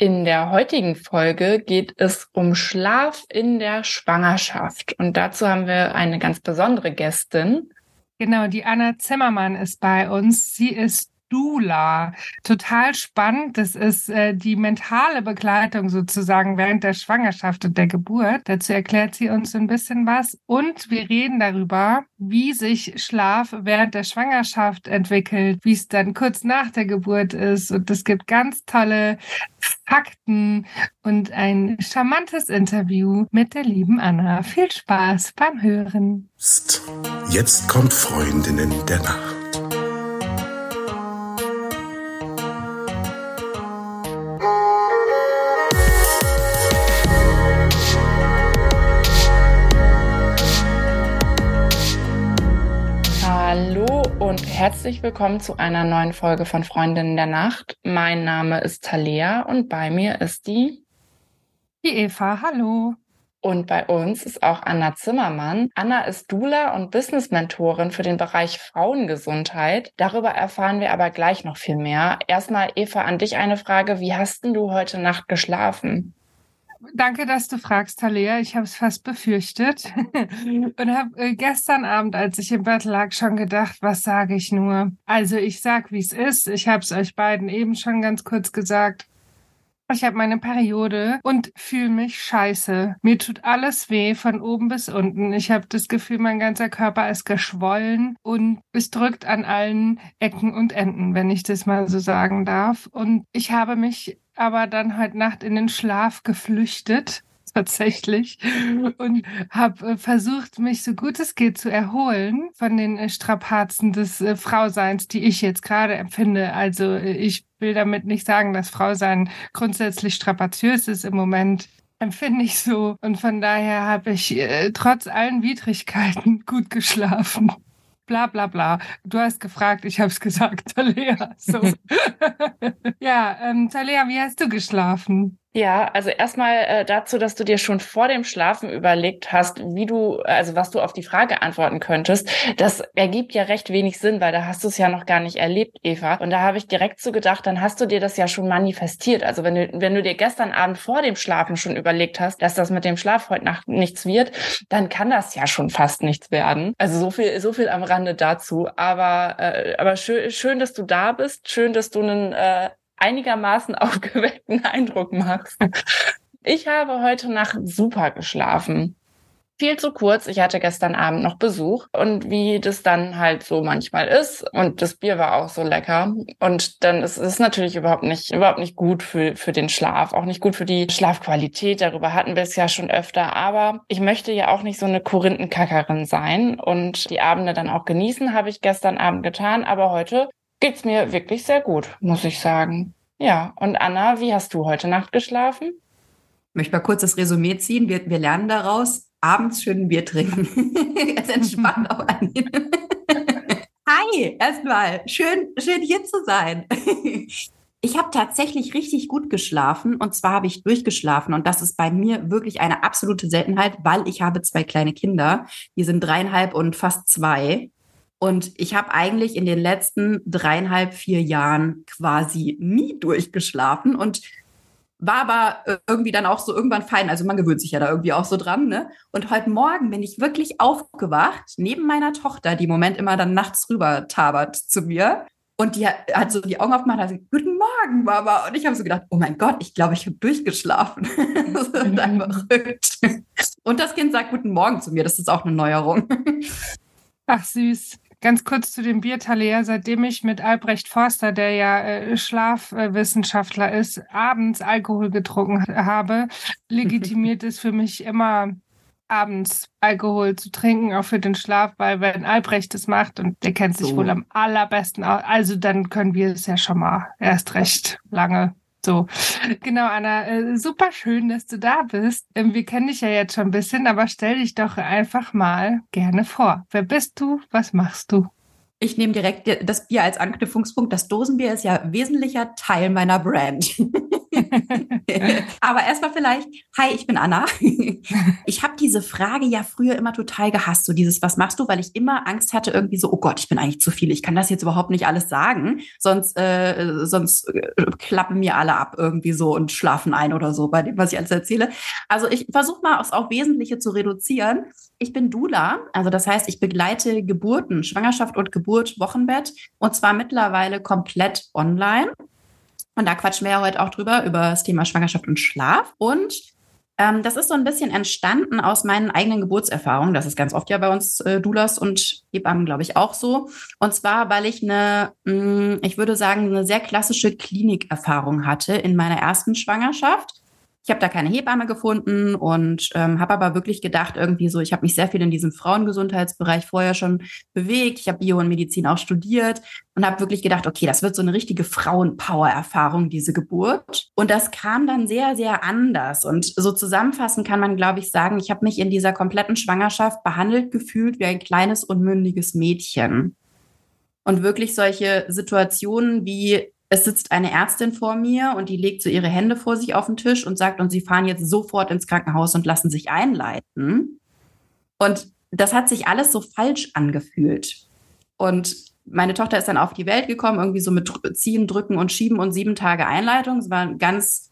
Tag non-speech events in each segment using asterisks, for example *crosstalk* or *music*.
In der heutigen Folge geht es um Schlaf in der Schwangerschaft. Und dazu haben wir eine ganz besondere Gästin. Genau, die Anna Zimmermann ist bei uns. Sie ist Dula. Total spannend. Das ist äh, die mentale Begleitung sozusagen während der Schwangerschaft und der Geburt. Dazu erklärt sie uns ein bisschen was. Und wir reden darüber, wie sich Schlaf während der Schwangerschaft entwickelt, wie es dann kurz nach der Geburt ist. Und es gibt ganz tolle Fakten und ein charmantes Interview mit der lieben Anna. Viel Spaß beim Hören. Jetzt kommt Freundinnen der Nacht. Herzlich willkommen zu einer neuen Folge von Freundinnen der Nacht. Mein Name ist Talea und bei mir ist die die Eva. Hallo. Und bei uns ist auch Anna Zimmermann. Anna ist Dula und Business-Mentorin für den Bereich Frauengesundheit. Darüber erfahren wir aber gleich noch viel mehr. Erstmal, Eva, an dich eine Frage. Wie hast denn du heute Nacht geschlafen? Danke, dass du fragst, Talia. Ich habe es fast befürchtet *laughs* und habe äh, gestern Abend, als ich im Bett lag, schon gedacht, was sage ich nur? Also ich sag, wie es ist. Ich habe es euch beiden eben schon ganz kurz gesagt. Ich habe meine Periode und fühle mich scheiße. Mir tut alles weh von oben bis unten. Ich habe das Gefühl, mein ganzer Körper ist geschwollen und es drückt an allen Ecken und Enden, wenn ich das mal so sagen darf. Und ich habe mich aber dann heute Nacht in den Schlaf geflüchtet *laughs* tatsächlich und habe äh, versucht, mich so gut es geht zu erholen von den äh, Strapazen des äh, Frauseins, die ich jetzt gerade empfinde. Also ich will damit nicht sagen, dass Frausein grundsätzlich strapaziös ist im Moment. Empfinde ich so. Und von daher habe ich äh, trotz allen Widrigkeiten *laughs* gut geschlafen bla bla bla. Du hast gefragt, ich habe es *laughs* gesagt, Talea. So. *laughs* ja, ähm, Talea, wie hast du geschlafen? Ja, also erstmal äh, dazu, dass du dir schon vor dem Schlafen überlegt hast, wie du, also was du auf die Frage antworten könntest. Das ergibt ja recht wenig Sinn, weil da hast du es ja noch gar nicht erlebt, Eva. Und da habe ich direkt so gedacht, dann hast du dir das ja schon manifestiert. Also wenn du, wenn du dir gestern Abend vor dem Schlafen schon überlegt hast, dass das mit dem Schlaf heute Nacht nichts wird, dann kann das ja schon fast nichts werden. Also so viel, so viel am Rande dazu. Aber, äh, aber schön, schön, dass du da bist. Schön, dass du einen äh, einigermaßen *laughs* aufgeweckten Eindruck machst. Ich habe heute Nacht super geschlafen. Viel zu kurz. Ich hatte gestern Abend noch Besuch und wie das dann halt so manchmal ist. Und das Bier war auch so lecker. Und dann ist es natürlich überhaupt nicht, überhaupt nicht gut für, für den Schlaf. Auch nicht gut für die Schlafqualität. Darüber hatten wir es ja schon öfter. Aber ich möchte ja auch nicht so eine Korinthenkackerin sein und die Abende dann auch genießen, habe ich gestern Abend getan. Aber heute geht's mir wirklich sehr gut, muss ich sagen. Ja, und Anna, wie hast du heute Nacht geschlafen? Ich möchte mal kurz das Resümee ziehen. Wir, wir lernen daraus, abends schön ein Bier trinken. *laughs* Jetzt entspannt auch an. *laughs* Hi, erstmal. Schön, schön hier zu sein. *laughs* Ich habe tatsächlich richtig gut geschlafen und zwar habe ich durchgeschlafen und das ist bei mir wirklich eine absolute Seltenheit, weil ich habe zwei kleine Kinder, die sind dreieinhalb und fast zwei und ich habe eigentlich in den letzten dreieinhalb, vier Jahren quasi nie durchgeschlafen und war aber irgendwie dann auch so irgendwann fein. Also man gewöhnt sich ja da irgendwie auch so dran. Ne? Und heute Morgen bin ich wirklich aufgewacht, neben meiner Tochter, die im Moment immer dann nachts rüber tabert zu mir. Und die hat so die Augen aufgemacht und hat gesagt, guten Morgen, Mama. Und ich habe so gedacht, oh mein Gott, ich glaube, ich habe durchgeschlafen. *laughs* das ist einfach verrückt. Und das Kind sagt guten Morgen zu mir. Das ist auch eine Neuerung. Ach süß. Ganz kurz zu dem Biertalea. Seitdem ich mit Albrecht Forster, der ja äh, Schlafwissenschaftler ist, abends Alkohol getrunken habe, legitimiert es für mich immer abends Alkohol zu trinken, auch für den Schlaf, weil wenn Albrecht das macht und der kennt sich so. wohl am allerbesten aus, also dann können wir es ja schon mal erst recht lange so, genau, Anna, äh, super schön, dass du da bist. Ähm, wir kennen dich ja jetzt schon ein bisschen, aber stell dich doch einfach mal gerne vor. Wer bist du? Was machst du? Ich nehme direkt das Bier als Anknüpfungspunkt. Das Dosenbier ist ja wesentlicher Teil meiner Brand. *laughs* Aber erstmal vielleicht, hi, ich bin Anna. *laughs* Ich habe diese Frage ja früher immer total gehasst, so dieses, was machst du? Weil ich immer Angst hatte, irgendwie so, oh Gott, ich bin eigentlich zu viel, ich kann das jetzt überhaupt nicht alles sagen, sonst, äh, sonst äh, klappen mir alle ab irgendwie so und schlafen ein oder so bei dem, was ich alles erzähle. Also ich versuche mal aufs auch Wesentliche zu reduzieren. Ich bin Dula, also das heißt, ich begleite Geburten, Schwangerschaft und Geburt, Wochenbett und zwar mittlerweile komplett online. Und da quatschen wir ja heute auch drüber, über das Thema Schwangerschaft und Schlaf. Und ähm, das ist so ein bisschen entstanden aus meinen eigenen Geburtserfahrungen. Das ist ganz oft ja bei uns äh, Doulas und Hebammen, glaube ich, auch so. Und zwar, weil ich eine, mh, mm, ich würde sagen, eine sehr klassische Klinikerfahrung hatte in meiner ersten Schwangerschaft. Ich habe da keine Hebamme gefunden und ähm, habe aber wirklich gedacht, irgendwie so, ich habe mich sehr viel in diesem Frauengesundheitsbereich vorher schon bewegt. Ich habe Bio und Medizin auch studiert und habe wirklich gedacht, okay, das wird so eine richtige Frauenpower-Erfahrung, diese Geburt. Und das kam dann sehr, sehr anders. Und so zusammenfassend kann man, glaube ich, sagen, ich habe mich in dieser kompletten Schwangerschaft behandelt gefühlt wie ein kleines, unmündiges Mädchen. Und wirklich solche Situationen wie es sitzt eine Ärztin vor mir und die legt so ihre Hände vor sich auf den Tisch und sagt, und sie fahren jetzt sofort ins Krankenhaus und lassen sich einleiten. Und das hat sich alles so falsch angefühlt. Und meine Tochter ist dann auf die Welt gekommen, irgendwie so mit Ziehen, Drücken und Schieben und sieben Tage Einleitung. Es war eine ganz,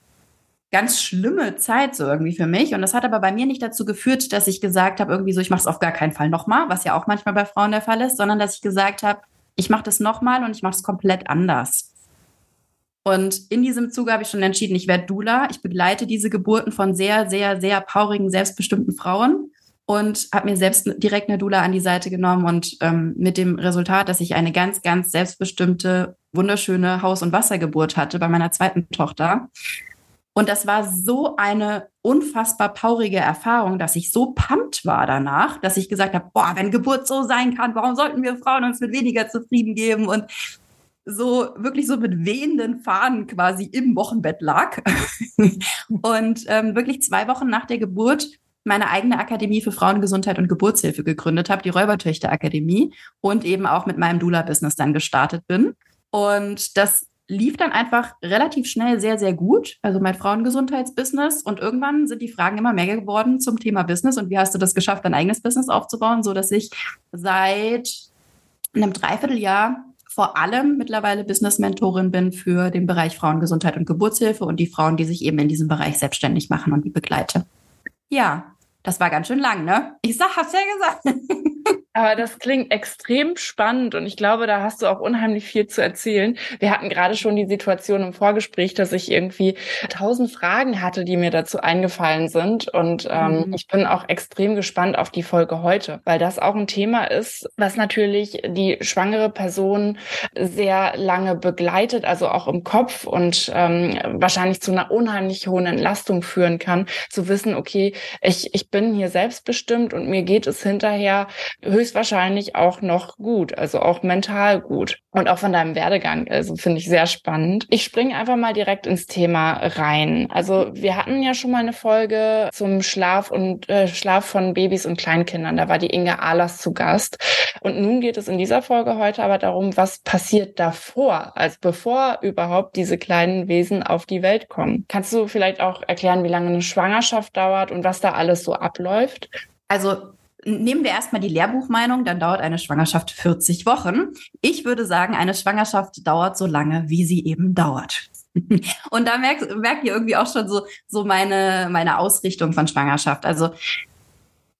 ganz schlimme Zeit so irgendwie für mich. Und das hat aber bei mir nicht dazu geführt, dass ich gesagt habe, irgendwie so, ich mache es auf gar keinen Fall nochmal, was ja auch manchmal bei Frauen der Fall ist, sondern dass ich gesagt habe, ich mache das nochmal und ich mache es komplett anders. Und in diesem Zuge habe ich schon entschieden, ich werde Dula. Ich begleite diese Geburten von sehr, sehr, sehr paurigen, selbstbestimmten Frauen und habe mir selbst direkt eine Dula an die Seite genommen und ähm, mit dem Resultat, dass ich eine ganz, ganz selbstbestimmte, wunderschöne Haus- und Wassergeburt hatte bei meiner zweiten Tochter. Und das war so eine unfassbar paurige Erfahrung, dass ich so pumpt war danach, dass ich gesagt habe, boah, wenn Geburt so sein kann, warum sollten wir Frauen uns mit weniger zufrieden geben? Und so wirklich so mit wehenden Fahnen quasi im Wochenbett lag *laughs* und ähm, wirklich zwei Wochen nach der Geburt meine eigene Akademie für Frauengesundheit und Geburtshilfe gegründet habe, die Räubertöchter Akademie und eben auch mit meinem Dula-Business dann gestartet bin. Und das lief dann einfach relativ schnell sehr, sehr gut. Also mein Frauengesundheitsbusiness. Und irgendwann sind die Fragen immer mehr geworden zum Thema Business. Und wie hast du das geschafft, dein eigenes Business aufzubauen, so dass ich seit einem Dreivierteljahr vor allem mittlerweile Business-Mentorin bin für den Bereich Frauengesundheit und Geburtshilfe und die Frauen, die sich eben in diesem Bereich selbstständig machen und die begleite. Ja, das war ganz schön lang, ne? Ich sag, hab's ja gesagt. *laughs* Aber das klingt extrem spannend und ich glaube, da hast du auch unheimlich viel zu erzählen. Wir hatten gerade schon die Situation im Vorgespräch, dass ich irgendwie tausend Fragen hatte, die mir dazu eingefallen sind. Und ähm, mhm. ich bin auch extrem gespannt auf die Folge heute, weil das auch ein Thema ist, was natürlich die schwangere Person sehr lange begleitet, also auch im Kopf und ähm, wahrscheinlich zu einer unheimlich hohen Entlastung führen kann, zu wissen, okay, ich, ich bin hier selbstbestimmt und mir geht es hinterher höchst höchstwahrscheinlich auch noch gut, also auch mental gut. Und auch von deinem Werdegang, also finde ich sehr spannend. Ich springe einfach mal direkt ins Thema rein. Also wir hatten ja schon mal eine Folge zum Schlaf und äh, Schlaf von Babys und Kleinkindern. Da war die Inge Ahlers zu Gast. Und nun geht es in dieser Folge heute aber darum, was passiert davor, also bevor überhaupt diese kleinen Wesen auf die Welt kommen. Kannst du vielleicht auch erklären, wie lange eine Schwangerschaft dauert und was da alles so abläuft? Also nehmen wir erstmal die Lehrbuchmeinung, dann dauert eine Schwangerschaft 40 Wochen. Ich würde sagen, eine Schwangerschaft dauert so lange, wie sie eben dauert. *laughs* Und da merkt, merkt ihr irgendwie auch schon so, so meine, meine Ausrichtung von Schwangerschaft. Also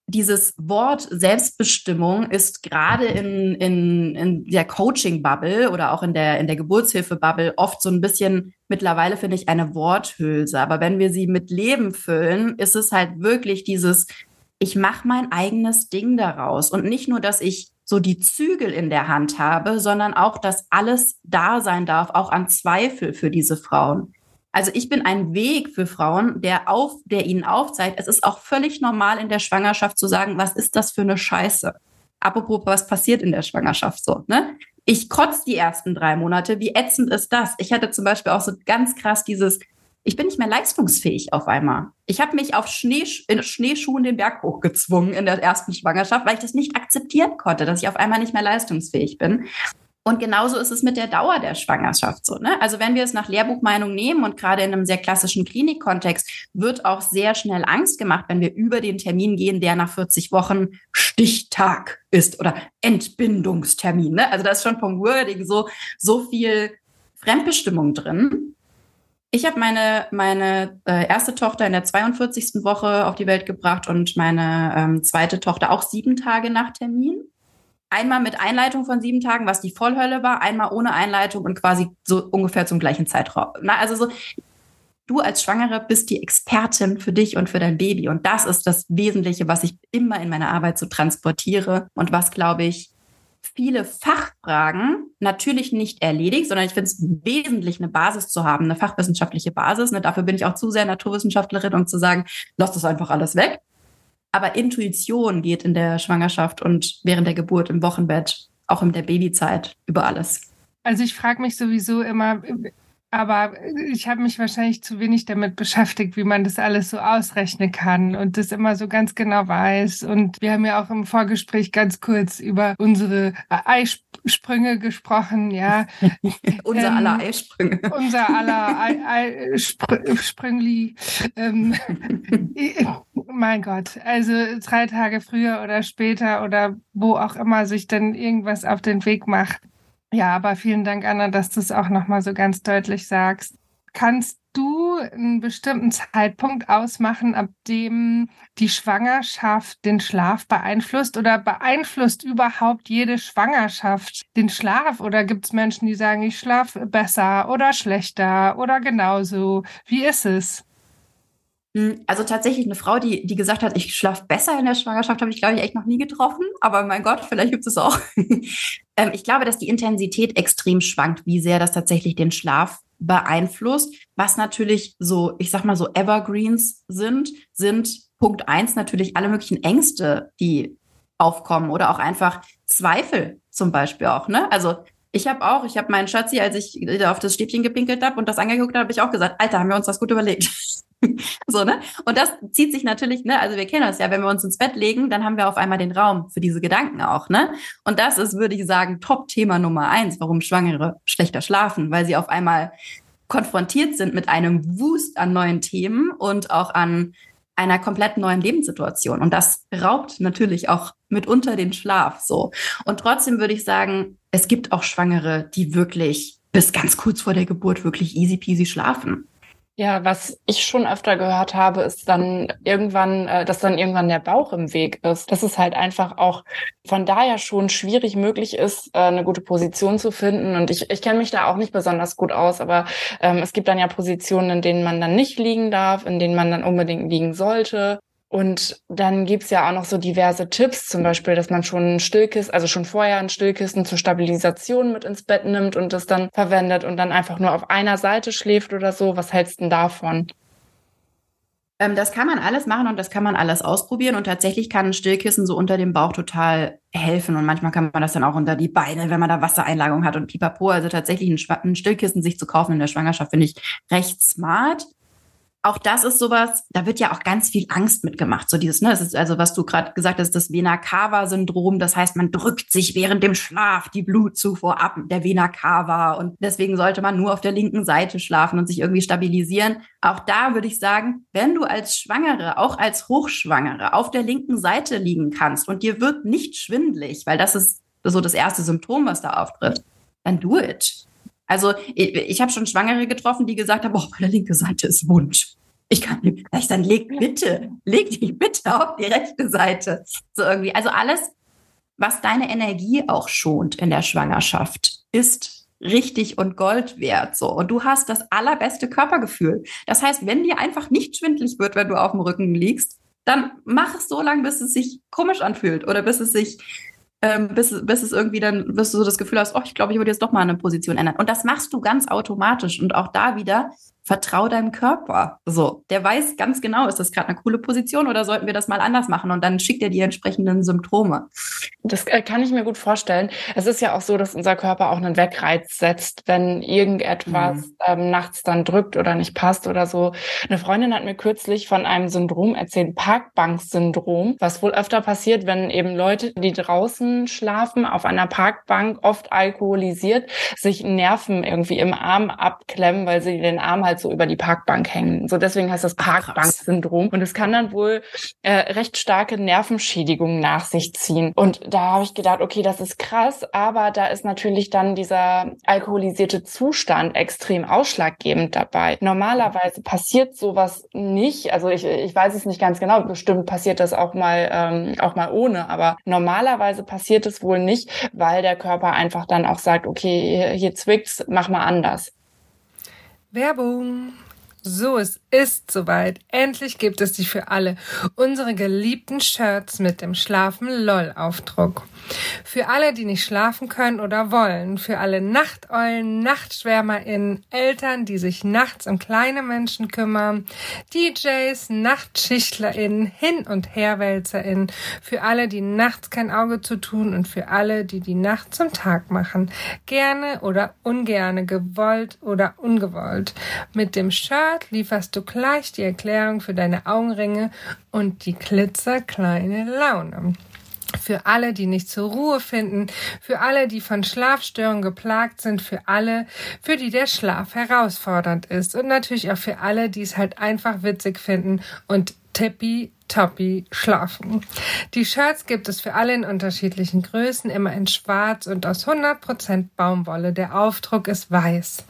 dieses Wort Selbstbestimmung ist gerade in, in, in der Coaching-Bubble oder auch in der, in der Geburtshilfe-Bubble oft so ein bisschen mittlerweile, finde ich, eine Worthülse. Aber wenn wir sie mit Leben füllen, ist es halt wirklich dieses ich mache mein eigenes Ding daraus. Und nicht nur, dass ich so die Zügel in der Hand habe, sondern auch, dass alles da sein darf, auch an Zweifel für diese Frauen. Also ich bin ein Weg für Frauen, der auf, der ihnen aufzeigt, es ist auch völlig normal in der Schwangerschaft zu sagen, was ist das für eine Scheiße? Apropos, was passiert in der Schwangerschaft so, ne? Ich kotze die ersten drei Monate. Wie ätzend ist das? Ich hatte zum Beispiel auch so ganz krass dieses, ich bin nicht mehr leistungsfähig auf einmal. Ich habe mich auf Schnee, in Schneeschuhen den Berg hochgezwungen in der ersten Schwangerschaft, weil ich das nicht akzeptieren konnte, dass ich auf einmal nicht mehr leistungsfähig bin. Und genauso ist es mit der Dauer der Schwangerschaft so. Ne? Also wenn wir es nach Lehrbuchmeinung nehmen und gerade in einem sehr klassischen Klinikkontext wird auch sehr schnell Angst gemacht, wenn wir über den Termin gehen, der nach 40 Wochen Stichtag ist oder Entbindungstermin. Ne? Also da ist schon vom Wording so, so viel Fremdbestimmung drin. Ich habe meine, meine äh, erste Tochter in der 42. Woche auf die Welt gebracht und meine ähm, zweite Tochter auch sieben Tage nach Termin. Einmal mit Einleitung von sieben Tagen, was die Vollhölle war, einmal ohne Einleitung und quasi so ungefähr zum gleichen Zeitraum. Na, also so, du als Schwangere bist die Expertin für dich und für dein Baby. Und das ist das Wesentliche, was ich immer in meiner Arbeit so transportiere und was, glaube ich, viele Fachfragen natürlich nicht erledigt, sondern ich finde es wesentlich, eine Basis zu haben, eine fachwissenschaftliche Basis. Ne? Dafür bin ich auch zu sehr Naturwissenschaftlerin, um zu sagen, lass das einfach alles weg. Aber Intuition geht in der Schwangerschaft und während der Geburt im Wochenbett, auch in der Babyzeit, über alles. Also ich frage mich sowieso immer, aber ich habe mich wahrscheinlich zu wenig damit beschäftigt, wie man das alles so ausrechnen kann und das immer so ganz genau weiß. Und wir haben ja auch im Vorgespräch ganz kurz über unsere Eisprünge gesprochen, ja. *laughs* unser ähm, aller Eisprünge. Unser aller Eisprüngli. Ähm, *laughs* mein Gott, also drei Tage früher oder später oder wo auch immer sich dann irgendwas auf den Weg macht ja, aber vielen Dank, Anna, dass du es auch nochmal so ganz deutlich sagst. Kannst du einen bestimmten Zeitpunkt ausmachen, ab dem die Schwangerschaft den Schlaf beeinflusst oder beeinflusst überhaupt jede Schwangerschaft den Schlaf? Oder gibt es Menschen, die sagen, ich schlafe besser oder schlechter oder genauso? Wie ist es? Hm, also tatsächlich eine Frau, die, die gesagt hat, ich schlafe besser in der Schwangerschaft, habe ich, glaube ich, echt noch nie getroffen. Aber mein Gott, vielleicht gibt es auch. Ähm, ich glaube, dass die Intensität extrem schwankt, wie sehr das tatsächlich den Schlaf beeinflusst. Was natürlich so, ich sag mal so Evergreens sind, sind Punkt eins natürlich alle möglichen Ängste, die aufkommen oder auch einfach Zweifel zum Beispiel auch. Ne? Also ich habe auch, ich habe meinen Schatzi, als ich auf das Stäbchen gepinkelt habe und das angeguckt habe, habe ich auch gesagt, Alter, haben wir uns das gut überlegt. *laughs* so, ne? Und das zieht sich natürlich, ne, also wir kennen das ja, wenn wir uns ins Bett legen, dann haben wir auf einmal den Raum für diese Gedanken auch, ne? Und das ist, würde ich sagen, Top-Thema Nummer eins, warum Schwangere schlechter schlafen, weil sie auf einmal konfrontiert sind mit einem Wust an neuen Themen und auch an einer komplett neuen Lebenssituation. Und das raubt natürlich auch mitunter den Schlaf so. Und trotzdem würde ich sagen, es gibt auch Schwangere, die wirklich bis ganz kurz vor der Geburt wirklich easy peasy schlafen. Ja, was ich schon öfter gehört habe, ist dann irgendwann, äh, dass dann irgendwann der Bauch im Weg ist. Dass es halt einfach auch von daher schon schwierig möglich ist, äh, eine gute Position zu finden. Und ich, ich kenne mich da auch nicht besonders gut aus, aber ähm, es gibt dann ja Positionen, in denen man dann nicht liegen darf, in denen man dann unbedingt liegen sollte. Und dann gibt's ja auch noch so diverse Tipps, zum Beispiel, dass man schon ein Stillkissen, also schon vorher ein Stillkissen zur Stabilisation mit ins Bett nimmt und das dann verwendet und dann einfach nur auf einer Seite schläft oder so. Was hältst du denn davon? Ähm, das kann man alles machen und das kann man alles ausprobieren. Und tatsächlich kann ein Stillkissen so unter dem Bauch total helfen. Und manchmal kann man das dann auch unter die Beine, wenn man da Wassereinlagung hat und pipapo. Also tatsächlich ein, Stillkissen sich zu kaufen in der Schwangerschaft finde ich recht smart auch das ist sowas, da wird ja auch ganz viel Angst mitgemacht. So dieses, ne, das ist also, was du gerade gesagt hast, das Vena Cava Syndrom. Das heißt, man drückt sich während dem Schlaf die Blutzufuhr ab, der Vena Cava. Und deswegen sollte man nur auf der linken Seite schlafen und sich irgendwie stabilisieren. Auch da würde ich sagen, wenn du als Schwangere, auch als Hochschwangere auf der linken Seite liegen kannst und dir wird nicht schwindlig, weil das ist so das erste Symptom, was da auftritt, dann do it. Also ich, ich habe schon Schwangere getroffen, die gesagt haben, oh, meine linke Seite ist wund. Ich kann nicht, ich dann leg bitte, leg dich bitte auf die rechte Seite. So irgendwie. Also alles, was deine Energie auch schont in der Schwangerschaft, ist richtig und Gold wert. So. Und du hast das allerbeste Körpergefühl. Das heißt, wenn dir einfach nicht schwindlig wird, wenn du auf dem Rücken liegst, dann mach es so lange, bis es sich komisch anfühlt oder bis es sich ähm, bis, bis es irgendwie dann, bis du so das Gefühl hast, oh, ich glaube, ich würde jetzt doch mal eine Position ändern. Und das machst du ganz automatisch. Und auch da wieder vertrau deinem Körper. So, der weiß ganz genau, ist das gerade eine coole Position oder sollten wir das mal anders machen? Und dann schickt er die entsprechenden Symptome. Das äh, kann ich mir gut vorstellen. Es ist ja auch so, dass unser Körper auch einen Wegreiz setzt, wenn irgendetwas mhm. ähm, nachts dann drückt oder nicht passt oder so. Eine Freundin hat mir kürzlich von einem Syndrom erzählt, Parkbank-Syndrom, was wohl öfter passiert, wenn eben Leute, die draußen schlafen, auf einer Parkbank, oft alkoholisiert, sich Nerven irgendwie im Arm abklemmen, weil sie den Arm halt so über die Parkbank hängen. So deswegen heißt das Parkbank-Syndrom. Und es kann dann wohl äh, recht starke Nervenschädigungen nach sich ziehen. Und da habe ich gedacht, okay, das ist krass, aber da ist natürlich dann dieser alkoholisierte Zustand extrem ausschlaggebend dabei. Normalerweise passiert sowas nicht. Also ich, ich weiß es nicht ganz genau. Bestimmt passiert das auch mal, ähm, auch mal ohne. Aber normalerweise passiert es wohl nicht, weil der Körper einfach dann auch sagt, okay, hier, hier zwickt's, mach mal anders. Werbung. So, es ist soweit. Endlich gibt es die für alle. Unsere geliebten Shirts mit dem Schlafen LOL Aufdruck. Für alle, die nicht schlafen können oder wollen. Für alle Nachteulen, NachtschwärmerInnen, Eltern, die sich nachts um kleine Menschen kümmern. DJs, NachtschichtlerInnen, Hin- und HerwälzerInnen. Für alle, die nachts kein Auge zu tun und für alle, die die Nacht zum Tag machen. Gerne oder ungerne, gewollt oder ungewollt. Mit dem Shirt lieferst du gleich die Erklärung für deine Augenringe und die klitzerkleine Laune. Für alle, die nicht zur Ruhe finden, für alle, die von Schlafstörungen geplagt sind, für alle, für die der Schlaf herausfordernd ist und natürlich auch für alle, die es halt einfach witzig finden und tippi Toppi schlafen. Die Shirts gibt es für alle in unterschiedlichen Größen, immer in schwarz und aus 100% Baumwolle. Der Aufdruck ist weiß.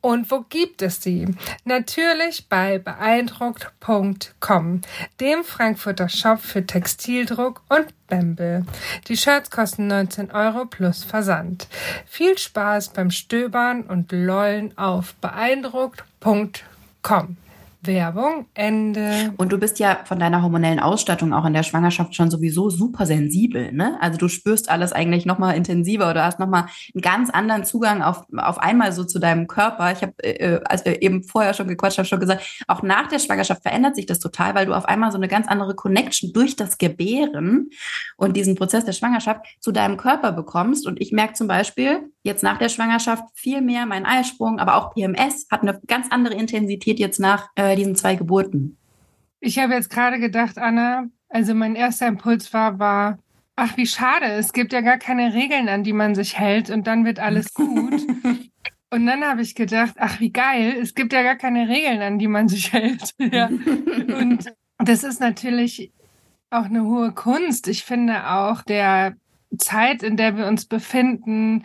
Und wo gibt es sie? Natürlich bei beeindruckt.com, dem Frankfurter Shop für Textildruck und Bembel. Die Shirts kosten 19 Euro plus Versand. Viel Spaß beim Stöbern und Lollen auf beeindruckt.com. Werbung, Ende. Und du bist ja von deiner hormonellen Ausstattung auch in der Schwangerschaft schon sowieso super sensibel, ne? Also du spürst alles eigentlich nochmal intensiver oder hast nochmal einen ganz anderen Zugang auf, auf einmal so zu deinem Körper. Ich habe, äh, als wir eben vorher schon gequatscht haben, schon gesagt, auch nach der Schwangerschaft verändert sich das total, weil du auf einmal so eine ganz andere Connection durch das Gebären und diesen Prozess der Schwangerschaft zu deinem Körper bekommst. Und ich merke zum Beispiel jetzt nach der Schwangerschaft viel mehr mein Eisprung, aber auch PMS hat eine ganz andere Intensität jetzt nach äh, diesen zwei Geburten? Ich habe jetzt gerade gedacht, Anna, also mein erster Impuls war, war, ach, wie schade, es gibt ja gar keine Regeln, an die man sich hält und dann wird alles *laughs* gut. und dann habe ich gedacht, ach, wie geil, es gibt ja gar keine Regeln, an die man sich hält. *laughs* ja. Und das ist natürlich auch eine hohe Kunst. Ich finde auch der Zeit, in der wir uns befinden,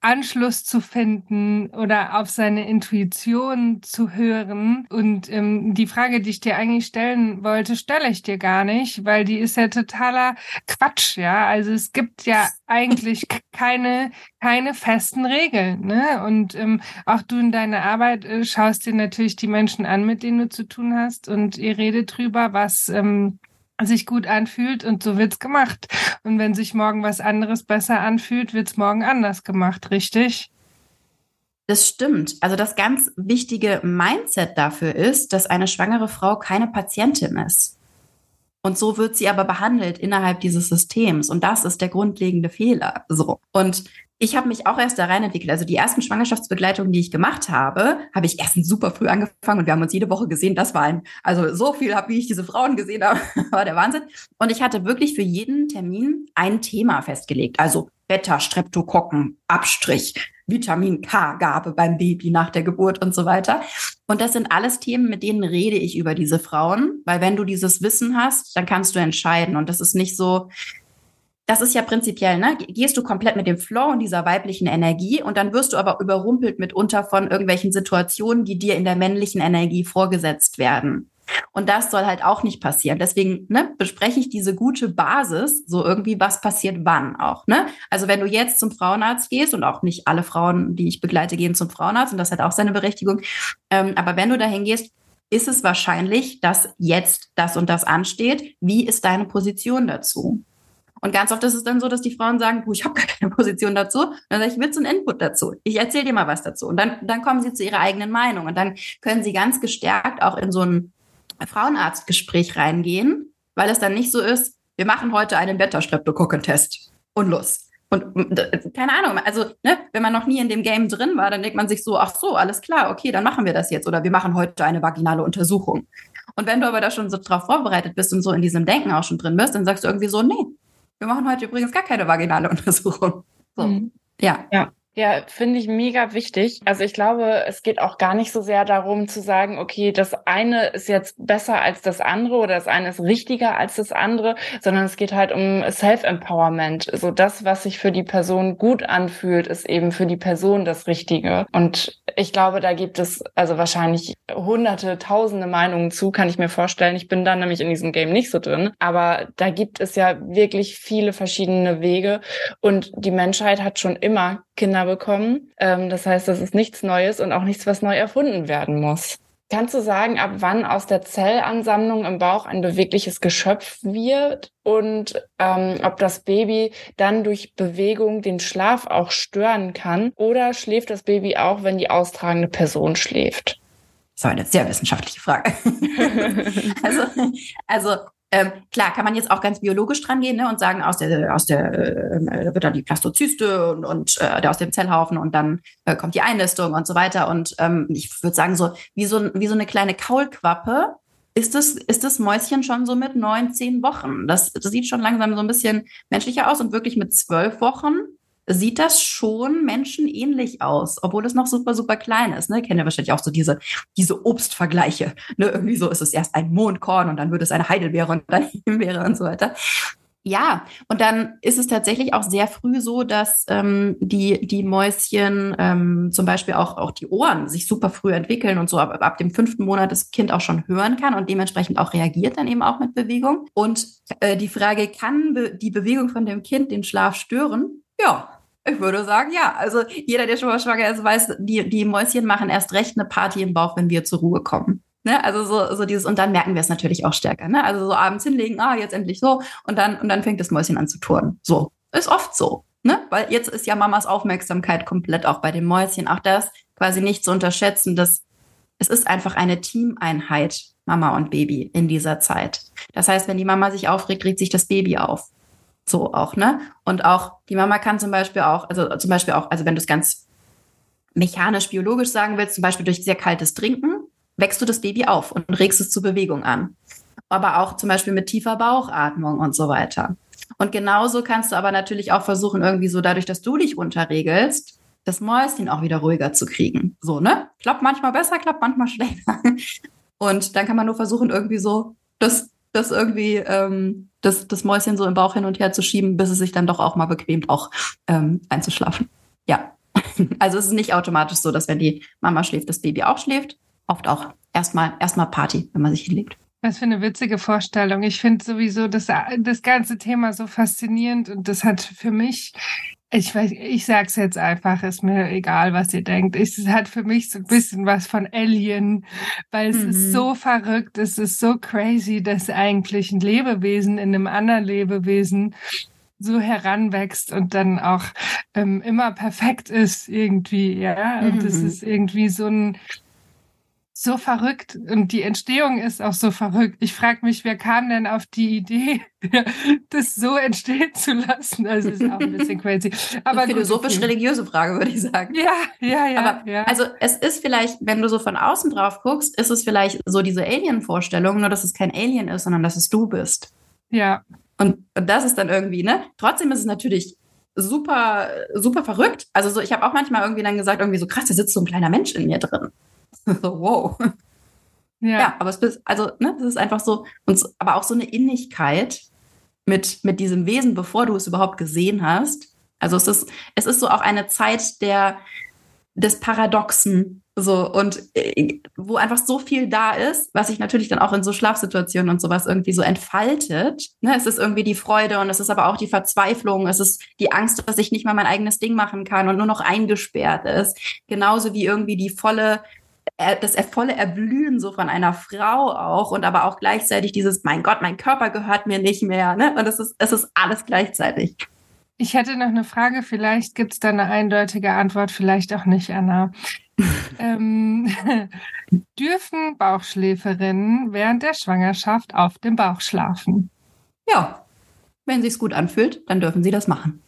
Anschluss zu finden oder auf seine Intuition zu hören. Und ähm, die Frage, die ich dir eigentlich stellen wollte, stelle ich dir gar nicht, weil die ist ja totaler Quatsch, ja. Also es gibt ja eigentlich keine, keine festen Regeln, ne? Und ähm, auch du in deiner Arbeit äh, schaust dir natürlich die Menschen an, mit denen du zu tun hast und ihr redet drüber, was ähm, sich gut anfühlt und so wird's gemacht. Und wenn sich morgen was anderes besser anfühlt, wird's morgen anders gemacht, richtig? Das stimmt. Also das ganz wichtige Mindset dafür ist, dass eine schwangere Frau keine Patientin ist. Und so wird sie aber behandelt innerhalb dieses Systems. Und das ist der grundlegende Fehler. So. Und ich habe mich auch erst da rein entwickelt. Also die ersten Schwangerschaftsbegleitungen, die ich gemacht habe, habe ich erstens super früh angefangen und wir haben uns jede Woche gesehen. Das war ein, also so viel habe, ich diese Frauen gesehen habe, *laughs* war der Wahnsinn. Und ich hatte wirklich für jeden Termin ein Thema festgelegt. Also Beta, Streptokokken, Abstrich, Vitamin K-Gabe beim Baby nach der Geburt und so weiter. Und das sind alles Themen, mit denen rede ich über diese Frauen, weil wenn du dieses Wissen hast, dann kannst du entscheiden. Und das ist nicht so, das ist ja prinzipiell, ne? Gehst du komplett mit dem Flow und dieser weiblichen Energie und dann wirst du aber überrumpelt mitunter von irgendwelchen Situationen, die dir in der männlichen Energie vorgesetzt werden. Und das soll halt auch nicht passieren. Deswegen ne, bespreche ich diese gute Basis, so irgendwie, was passiert wann auch. Ne? Also wenn du jetzt zum Frauenarzt gehst und auch nicht alle Frauen, die ich begleite, gehen zum Frauenarzt und das hat auch seine Berechtigung. Ähm, aber wenn du dahin gehst, ist es wahrscheinlich, dass jetzt das und das ansteht. Wie ist deine Position dazu? Und ganz oft ist es dann so, dass die Frauen sagen, du, ich habe gar keine *laughs* Position dazu. Und dann sage ich, willst du einen Input dazu? Ich erzähle dir mal was dazu. Und dann, dann kommen sie zu ihrer eigenen Meinung. Und dann können sie ganz gestärkt auch in so ein Frauenarztgespräch reingehen, weil es dann nicht so ist, wir machen heute einen Beta-Streptokokken-Test und los. Und äh, keine Ahnung, also ne, wenn man noch nie in dem Game drin war, dann denkt man sich so, ach so, alles klar, okay, dann machen wir das jetzt oder wir machen heute eine vaginale Untersuchung. Und wenn du aber da schon so drauf vorbereitet bist und so in diesem Denken auch schon drin bist, dann sagst du irgendwie so, nee, wir machen heute übrigens gar keine vaginale Untersuchung. So, mhm. ja. Ja. Ja, finde ich mega wichtig. Also ich glaube, es geht auch gar nicht so sehr darum zu sagen, okay, das eine ist jetzt besser als das andere oder das eine ist richtiger als das andere, sondern es geht halt um Self-Empowerment. So das, was sich für die Person gut anfühlt, ist eben für die Person das Richtige. Und ich glaube, da gibt es also wahrscheinlich hunderte, tausende Meinungen zu, kann ich mir vorstellen. Ich bin da nämlich in diesem Game nicht so drin. Aber da gibt es ja wirklich viele verschiedene Wege. Und die Menschheit hat schon immer Kinder bekommen. Ähm, das heißt, das ist nichts Neues und auch nichts, was neu erfunden werden muss. Kannst du sagen, ab wann aus der Zellansammlung im Bauch ein bewegliches Geschöpf wird und ähm, ob das Baby dann durch Bewegung den Schlaf auch stören kann oder schläft das Baby auch, wenn die austragende Person schläft? Das war eine sehr wissenschaftliche Frage. *laughs* also, also ähm, klar, kann man jetzt auch ganz biologisch dran gehen ne, und sagen, aus der, aus der äh, wird dann die Plastozyste und, und äh, aus dem Zellhaufen und dann äh, kommt die Einnistung und so weiter. Und ähm, ich würde sagen, so wie, so wie so eine kleine Kaulquappe ist das, ist das Mäuschen schon so mit neun, zehn Wochen. Das, das sieht schon langsam so ein bisschen menschlicher aus und wirklich mit zwölf Wochen sieht das schon menschenähnlich aus, obwohl es noch super, super klein ist. Ne? Kennt ihr wahrscheinlich auch so diese, diese Obstvergleiche. Ne? Irgendwie so ist es erst ein Mondkorn und dann wird es eine Heidelbeere und dann *laughs* Himbeere und so weiter. Ja, und dann ist es tatsächlich auch sehr früh so, dass ähm, die, die Mäuschen ähm, zum Beispiel auch, auch die Ohren sich super früh entwickeln und so ab, ab dem fünften Monat das Kind auch schon hören kann und dementsprechend auch reagiert dann eben auch mit Bewegung. Und äh, die Frage, kann be die Bewegung von dem Kind den Schlaf stören? Ja, ich würde sagen, ja. Also jeder, der schon mal schwanger ist, weiß, die, die Mäuschen machen erst recht eine Party im Bauch, wenn wir zur Ruhe kommen. Ne? Also so, so dieses, und dann merken wir es natürlich auch stärker. Ne? Also so abends hinlegen, ah, jetzt endlich so, und dann, und dann fängt das Mäuschen an zu turnen. So. Ist oft so. Ne? Weil jetzt ist ja Mamas Aufmerksamkeit komplett auch bei dem Mäuschen. Auch das quasi nicht zu unterschätzen, dass es ist einfach eine Teameinheit, Mama und Baby in dieser Zeit. Das heißt, wenn die Mama sich aufregt, regt sich das Baby auf. So auch, ne? Und auch die Mama kann zum Beispiel auch, also zum Beispiel auch, also wenn du es ganz mechanisch, biologisch sagen willst, zum Beispiel durch sehr kaltes Trinken, wächst du das Baby auf und regst es zur Bewegung an. Aber auch zum Beispiel mit tiefer Bauchatmung und so weiter. Und genauso kannst du aber natürlich auch versuchen, irgendwie so dadurch, dass du dich runterregelst, das Mäuschen auch wieder ruhiger zu kriegen. So, ne? Klappt manchmal besser, klappt manchmal *laughs* schlechter. Und dann kann man nur versuchen, irgendwie so das das irgendwie ähm, das, das Mäuschen so im Bauch hin und her zu schieben, bis es sich dann doch auch mal bequemt, auch ähm, einzuschlafen. Ja. *laughs* Also es ist nicht automatisch so, dass wenn die Mama schläft, das Baby auch schläft. Oft auch erstmal erstmal Party, wenn man sich hinlegt. Was für eine witzige Vorstellung. Ich finde sowieso das, das ganze Thema so faszinierend und das hat für mich ich weiß, ich sag's jetzt einfach, ist mir egal, was ihr denkt. Es hat für mich so ein bisschen was von Alien, weil es mhm. ist so verrückt, es ist so crazy, dass eigentlich ein Lebewesen in einem anderen Lebewesen so heranwächst und dann auch ähm, immer perfekt ist irgendwie, ja. Und es mhm. ist irgendwie so ein so verrückt und die Entstehung ist auch so verrückt. Ich frage mich, wer kam denn auf die Idee, *laughs* das so entstehen zu lassen? Also ist auch ein bisschen crazy. Aber philosophisch-religiöse Frage, würde ich sagen. Ja, ja, ja. Aber ja. also es ist vielleicht, wenn du so von außen drauf guckst, ist es vielleicht so diese Alien-Vorstellung, nur dass es kein Alien ist, sondern dass es du bist. Ja. Und, und das ist dann irgendwie, ne? Trotzdem ist es natürlich super, super verrückt. Also so, ich habe auch manchmal irgendwie dann gesagt, irgendwie so krass, da sitzt so ein kleiner Mensch in mir drin. So, *laughs* wow. Ja. ja, aber es ist, also, ne, das ist einfach so, und, aber auch so eine Innigkeit mit, mit diesem Wesen, bevor du es überhaupt gesehen hast. Also es ist, es ist so auch eine Zeit der, des Paradoxen, so, und äh, wo einfach so viel da ist, was sich natürlich dann auch in so Schlafsituationen und sowas irgendwie so entfaltet. Ne, es ist irgendwie die Freude und es ist aber auch die Verzweiflung, es ist die Angst, dass ich nicht mal mein eigenes Ding machen kann und nur noch eingesperrt ist. Genauso wie irgendwie die volle das volle Erblühen so von einer Frau auch und aber auch gleichzeitig dieses, mein Gott, mein Körper gehört mir nicht mehr. Ne? Und es ist, es ist alles gleichzeitig. Ich hätte noch eine Frage, vielleicht gibt es da eine eindeutige Antwort, vielleicht auch nicht, Anna. *laughs* ähm, *laughs* dürfen Bauchschläferinnen während der Schwangerschaft auf dem Bauch schlafen? Ja, wenn sich's gut anfühlt, dann dürfen sie das machen.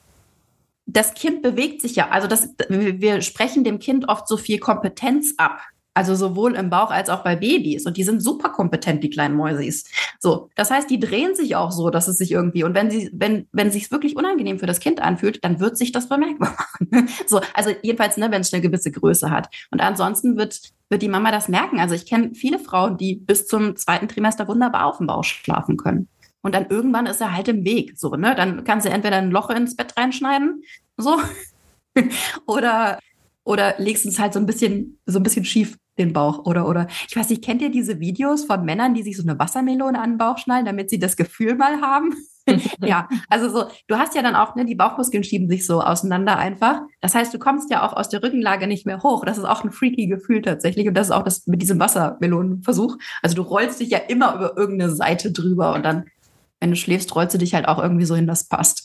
Das Kind bewegt sich ja, also das, wir sprechen dem Kind oft so viel Kompetenz ab. Also sowohl im Bauch als auch bei Babys. Und die sind super kompetent, die kleinen Mäusis. So. Das heißt, die drehen sich auch so, dass es sich irgendwie, und wenn sie, wenn, wenn sich wirklich unangenehm für das Kind anfühlt, dann wird sich das bemerkbar *laughs* machen. so. Also jedenfalls, ne, wenn es eine gewisse Größe hat. Und ansonsten wird, wird die Mama das merken. Also ich kenne viele Frauen, die bis zum zweiten Trimester wunderbar auf dem Bauch schlafen können. Und dann irgendwann ist er halt im Weg. So, ne? Dann kannst du entweder ein Loch ins Bett reinschneiden, so, *laughs* oder oder legst es halt so ein bisschen, so ein bisschen schief den Bauch oder oder ich weiß nicht, kennt ihr diese Videos von Männern, die sich so eine Wassermelone an den Bauch schnallen, damit sie das Gefühl mal haben? *laughs* ja, also so, du hast ja dann auch, ne, die Bauchmuskeln schieben sich so auseinander einfach. Das heißt, du kommst ja auch aus der Rückenlage nicht mehr hoch. Das ist auch ein freaky Gefühl tatsächlich. Und das ist auch das mit diesem Wassermelonenversuch. Also du rollst dich ja immer über irgendeine Seite drüber und dann, wenn du schläfst, rollst du dich halt auch irgendwie so hin, das passt.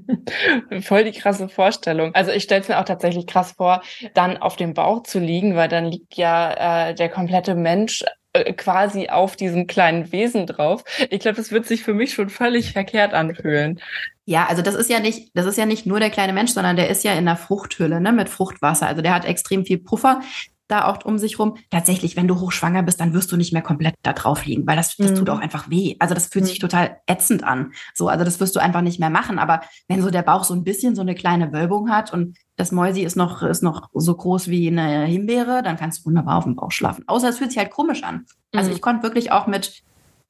*laughs* Voll die krasse Vorstellung. Also ich stelle es mir auch tatsächlich krass vor, dann auf dem Bauch zu liegen, weil dann liegt ja äh, der komplette Mensch äh, quasi auf diesem kleinen Wesen drauf. Ich glaube, das wird sich für mich schon völlig verkehrt anfühlen. Ja, also das ist ja nicht, das ist ja nicht nur der kleine Mensch, sondern der ist ja in der Fruchthülle, ne, mit Fruchtwasser. Also der hat extrem viel Puffer da auch um sich rum. Tatsächlich, wenn du hochschwanger bist, dann wirst du nicht mehr komplett da drauf liegen, weil das, das mhm. tut auch einfach weh. Also das fühlt mhm. sich total ätzend an. So, also das wirst du einfach nicht mehr machen. Aber wenn so der Bauch so ein bisschen so eine kleine Wölbung hat und das Mäusi ist noch, ist noch so groß wie eine Himbeere, dann kannst du wunderbar auf dem Bauch schlafen. Außer es fühlt sich halt komisch an. Also mhm. ich konnte wirklich auch mit,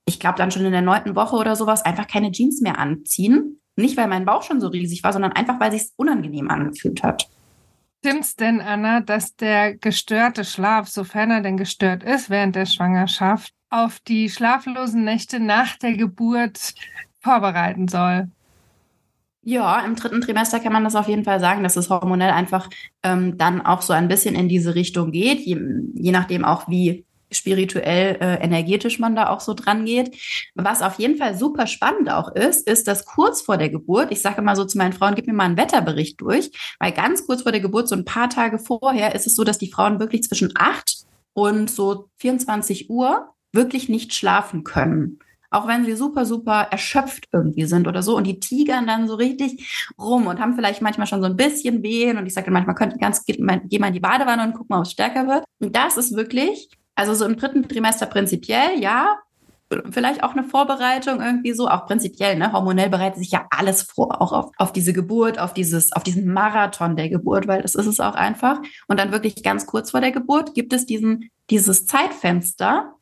ich glaube dann schon in der neunten Woche oder sowas, einfach keine Jeans mehr anziehen. Nicht, weil mein Bauch schon so riesig war, sondern einfach, weil sich unangenehm angefühlt hat. Stimmt's denn, Anna, dass der gestörte Schlaf, sofern er denn gestört ist während der Schwangerschaft, auf die schlaflosen Nächte nach der Geburt vorbereiten soll? Ja, im dritten Trimester kann man das auf jeden Fall sagen, dass es hormonell einfach ähm, dann auch so ein bisschen in diese Richtung geht, je, je nachdem auch, wie spirituell, äh, energetisch man da auch so dran geht. Was auf jeden Fall super spannend auch ist, ist, dass kurz vor der Geburt, ich sage immer so zu meinen Frauen, gib mir mal einen Wetterbericht durch, weil ganz kurz vor der Geburt, so ein paar Tage vorher, ist es so, dass die Frauen wirklich zwischen acht und so 24 Uhr wirklich nicht schlafen können. Auch wenn sie super, super erschöpft irgendwie sind oder so. Und die tigern dann so richtig rum und haben vielleicht manchmal schon so ein bisschen Wehen. Und ich sage dann manchmal, könnt ganz, geh mal in die Badewanne und guck mal, ob es stärker wird. Und das ist wirklich also so im dritten Trimester prinzipiell, ja. Vielleicht auch eine Vorbereitung irgendwie so, auch prinzipiell, ne? Hormonell bereitet sich ja alles vor, auch auf, auf diese Geburt, auf dieses, auf diesen Marathon der Geburt, weil das ist es auch einfach. Und dann wirklich ganz kurz vor der Geburt gibt es diesen, dieses Zeitfenster,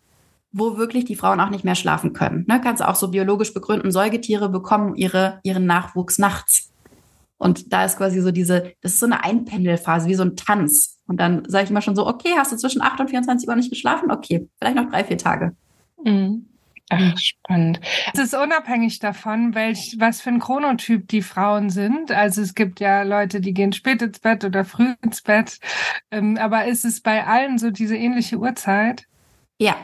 wo wirklich die Frauen auch nicht mehr schlafen können. Ne? Kannst du auch so biologisch begründen, Säugetiere bekommen ihre, ihren Nachwuchs nachts. Und da ist quasi so diese, das ist so eine Einpendelphase, wie so ein Tanz. Und dann sage ich immer schon so, okay, hast du zwischen 8 und 24 Uhr nicht geschlafen? Okay, vielleicht noch drei, vier Tage. Mhm. Ach, spannend. Es ist unabhängig davon, welch, was für ein Chronotyp die Frauen sind. Also es gibt ja Leute, die gehen spät ins Bett oder früh ins Bett. Ähm, aber ist es bei allen so diese ähnliche Uhrzeit? Ja,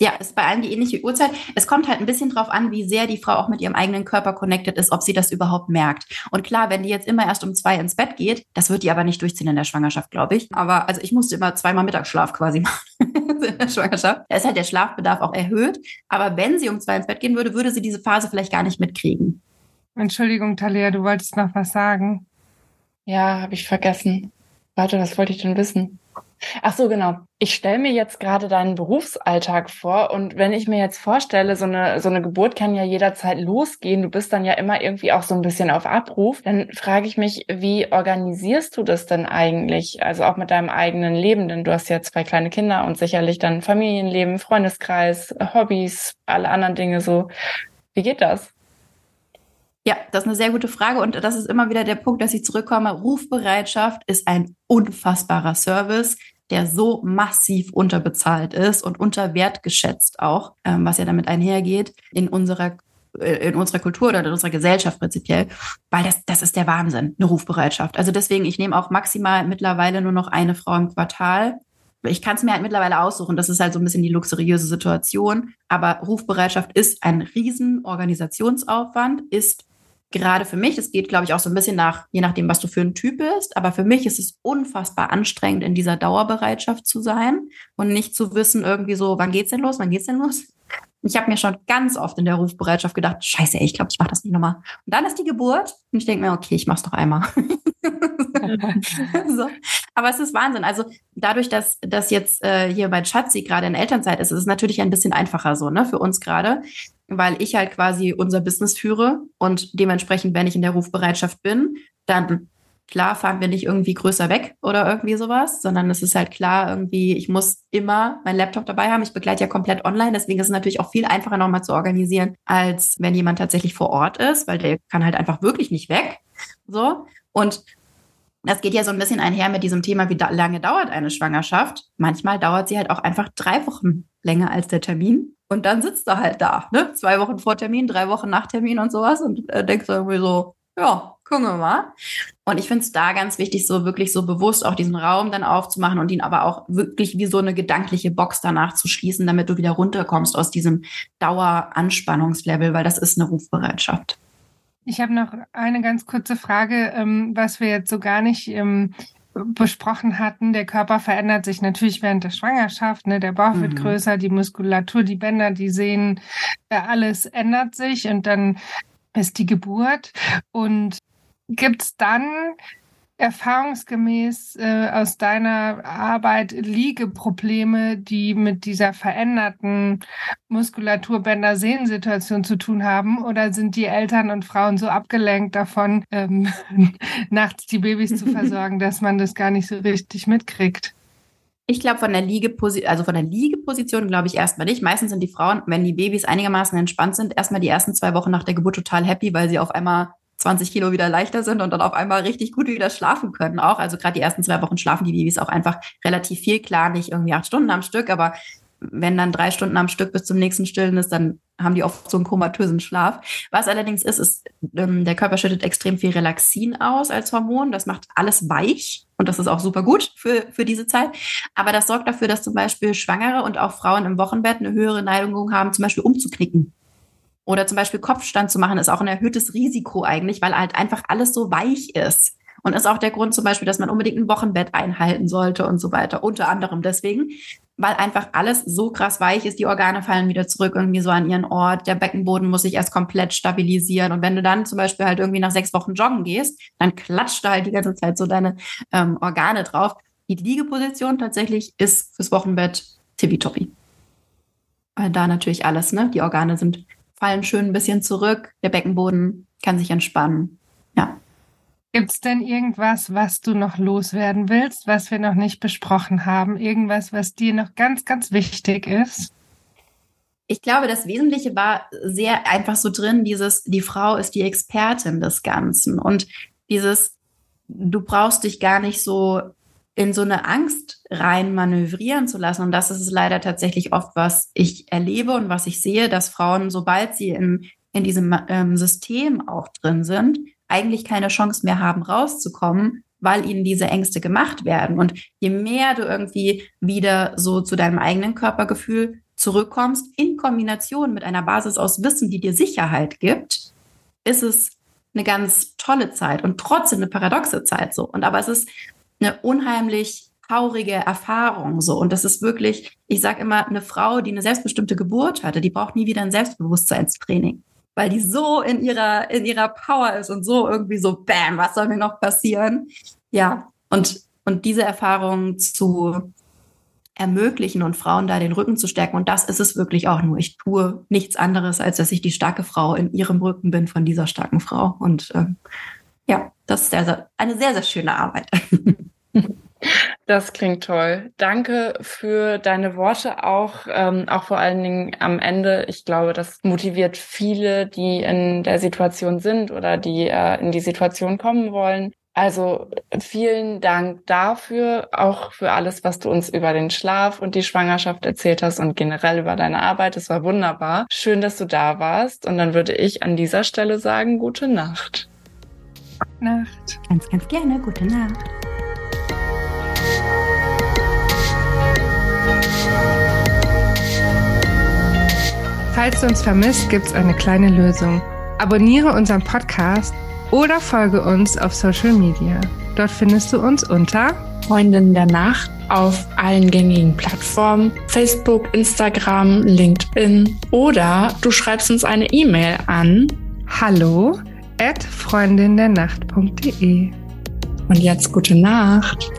ja, ist bei allen die ähnliche Uhrzeit. Es kommt halt ein bisschen drauf an, wie sehr die Frau auch mit ihrem eigenen Körper connected ist, ob sie das überhaupt merkt. Und klar, wenn die jetzt immer erst um zwei ins Bett geht, das wird die aber nicht durchziehen in der Schwangerschaft, glaube ich. Aber also ich musste immer zweimal Mittagsschlaf quasi *laughs* machen in der Schwangerschaft. Da ist halt der Schlafbedarf auch erhöht. Aber wenn sie um zwei ins Bett gehen würde, würde sie diese Phase vielleicht gar nicht mitkriegen. Entschuldigung, Talia, du wolltest noch was sagen. Ja, habe ich vergessen. Warte, was wollte ich denn wissen? Ach so, genau. Ich stelle mir jetzt gerade deinen Berufsalltag vor und wenn ich mir jetzt vorstelle, so eine, so eine Geburt kann ja jederzeit losgehen, du bist dann ja immer irgendwie auch so ein bisschen auf Abruf, dann frage ich mich, wie organisierst du das denn eigentlich? Also auch mit deinem eigenen Leben, denn du hast ja zwei kleine Kinder und sicherlich dann Familienleben, Freundeskreis, Hobbys, alle anderen Dinge so. Wie geht das? Ja, das ist eine sehr gute Frage und das ist immer wieder der Punkt, dass ich zurückkomme. Rufbereitschaft ist ein unfassbarer Service der so massiv unterbezahlt ist und unter Wert geschätzt auch, ähm, was ja damit einhergeht in unserer äh, in unserer Kultur oder in unserer Gesellschaft prinzipiell, weil das, das ist der Wahnsinn, eine Rufbereitschaft. Also deswegen, ich nehme auch maximal mittlerweile nur noch eine Frau im Quartal ich kann es mir halt mittlerweile aussuchen. Das ist halt so ein bisschen die luxuriöse Situation. Aber Rufbereitschaft ist ein riesen Organisationsaufwand, ist gerade für mich, es geht, glaube ich, auch so ein bisschen nach, je nachdem, was du für ein Typ bist, aber für mich ist es unfassbar anstrengend, in dieser Dauerbereitschaft zu sein und nicht zu wissen, irgendwie so, wann geht's denn los, wann geht's denn los? Ich habe mir schon ganz oft in der Rufbereitschaft gedacht, scheiße, ey, ich glaube, ich mache das nicht nochmal. Und dann ist die Geburt und ich denke mir, okay, ich mach's doch einmal. *laughs* *laughs* so. Aber es ist Wahnsinn. Also dadurch, dass, dass jetzt äh, hier mein Schatzi gerade in Elternzeit ist, ist es natürlich ein bisschen einfacher so, ne, für uns gerade weil ich halt quasi unser Business führe und dementsprechend, wenn ich in der Rufbereitschaft bin, dann klar fahren wir nicht irgendwie größer weg oder irgendwie sowas, sondern es ist halt klar irgendwie, ich muss immer meinen Laptop dabei haben. Ich begleite ja komplett online, deswegen ist es natürlich auch viel einfacher nochmal zu organisieren, als wenn jemand tatsächlich vor Ort ist, weil der kann halt einfach wirklich nicht weg. So. Und das geht ja so ein bisschen einher mit diesem Thema, wie da lange dauert eine Schwangerschaft. Manchmal dauert sie halt auch einfach drei Wochen länger als der Termin. Und dann sitzt er halt da, ne? Zwei Wochen vor Termin, drei Wochen nach Termin und sowas und äh, denkst irgendwie so, ja, gucken wir mal. Und ich finde es da ganz wichtig, so wirklich so bewusst auch diesen Raum dann aufzumachen und ihn aber auch wirklich wie so eine gedankliche Box danach zu schließen, damit du wieder runterkommst aus diesem Daueranspannungslevel, weil das ist eine Rufbereitschaft. Ich habe noch eine ganz kurze Frage, ähm, was wir jetzt so gar nicht ähm, besprochen hatten, der Körper verändert sich natürlich während der Schwangerschaft. Ne? Der Bauch mhm. wird größer, die Muskulatur, die Bänder, die Sehnen, äh, alles ändert sich und dann ist die Geburt. Und gibt's dann erfahrungsgemäß äh, aus deiner Arbeit Liegeprobleme, die mit dieser veränderten Muskulaturbänder-Sehensituation zu tun haben? Oder sind die Eltern und Frauen so abgelenkt davon, ähm, *laughs* nachts die Babys zu *laughs* versorgen, dass man das gar nicht so richtig mitkriegt? Ich glaube, von der Liegeposition, also von der Liegeposition glaube ich erstmal nicht. Meistens sind die Frauen, wenn die Babys einigermaßen entspannt sind, erstmal die ersten zwei Wochen nach der Geburt total happy, weil sie auf einmal 20 Kilo wieder leichter sind und dann auf einmal richtig gut wieder schlafen können auch. Also gerade die ersten zwei Wochen schlafen die Babys auch einfach relativ viel. Klar, nicht irgendwie acht Stunden am Stück, aber wenn dann drei Stunden am Stück bis zum nächsten Stillen ist, dann haben die oft so einen komatösen Schlaf. Was allerdings ist, ist, ähm, der Körper schüttet extrem viel Relaxin aus als Hormon. Das macht alles weich und das ist auch super gut für, für diese Zeit. Aber das sorgt dafür, dass zum Beispiel Schwangere und auch Frauen im Wochenbett eine höhere Neigung haben, zum Beispiel umzuknicken. Oder zum Beispiel Kopfstand zu machen, ist auch ein erhöhtes Risiko eigentlich, weil halt einfach alles so weich ist. Und ist auch der Grund zum Beispiel, dass man unbedingt ein Wochenbett einhalten sollte und so weiter. Unter anderem deswegen, weil einfach alles so krass weich ist. Die Organe fallen wieder zurück irgendwie so an ihren Ort. Der Beckenboden muss sich erst komplett stabilisieren. Und wenn du dann zum Beispiel halt irgendwie nach sechs Wochen joggen gehst, dann klatscht da halt die ganze Zeit so deine ähm, Organe drauf. Die Liegeposition tatsächlich ist fürs Wochenbett tippitoppi. Weil da natürlich alles, ne? Die Organe sind fallen schön ein bisschen zurück. Der Beckenboden kann sich entspannen. Ja. Gibt es denn irgendwas, was du noch loswerden willst, was wir noch nicht besprochen haben? Irgendwas, was dir noch ganz, ganz wichtig ist? Ich glaube, das Wesentliche war sehr einfach so drin, dieses, die Frau ist die Expertin des Ganzen und dieses, du brauchst dich gar nicht so in so eine Angst rein manövrieren zu lassen. Und das ist leider tatsächlich oft, was ich erlebe und was ich sehe, dass Frauen, sobald sie in, in diesem ähm, System auch drin sind, eigentlich keine Chance mehr haben, rauszukommen, weil ihnen diese Ängste gemacht werden. Und je mehr du irgendwie wieder so zu deinem eigenen Körpergefühl zurückkommst, in Kombination mit einer Basis aus Wissen, die dir Sicherheit gibt, ist es eine ganz tolle Zeit und trotzdem eine paradoxe Zeit so. Und aber es ist eine unheimlich traurige Erfahrung so und das ist wirklich, ich sage immer, eine Frau, die eine selbstbestimmte Geburt hatte, die braucht nie wieder ein Selbstbewusstseinstraining, weil die so in ihrer in ihrer Power ist und so irgendwie so bam, was soll mir noch passieren? Ja, und und diese Erfahrung zu ermöglichen und Frauen da den Rücken zu stärken. Und das ist es wirklich auch nur. Ich tue nichts anderes, als dass ich die starke Frau in ihrem Rücken bin von dieser starken Frau. Und ähm, ja, das ist sehr, sehr, eine sehr, sehr schöne Arbeit. *laughs* Das klingt toll. Danke für deine Worte auch, ähm, auch vor allen Dingen am Ende. Ich glaube, das motiviert viele, die in der Situation sind oder die äh, in die Situation kommen wollen. Also vielen Dank dafür, auch für alles, was du uns über den Schlaf und die Schwangerschaft erzählt hast und generell über deine Arbeit. Es war wunderbar. Schön, dass du da warst. Und dann würde ich an dieser Stelle sagen, gute Nacht. Nacht. Ganz, ganz gerne. Gute Nacht. Falls du uns vermisst, gibt's eine kleine Lösung. Abonniere unseren Podcast oder folge uns auf Social Media. Dort findest du uns unter Freundin der Nacht auf allen gängigen Plattformen, Facebook, Instagram, LinkedIn oder du schreibst uns eine E-Mail an hallo at freundindernacht.de. Und jetzt gute Nacht.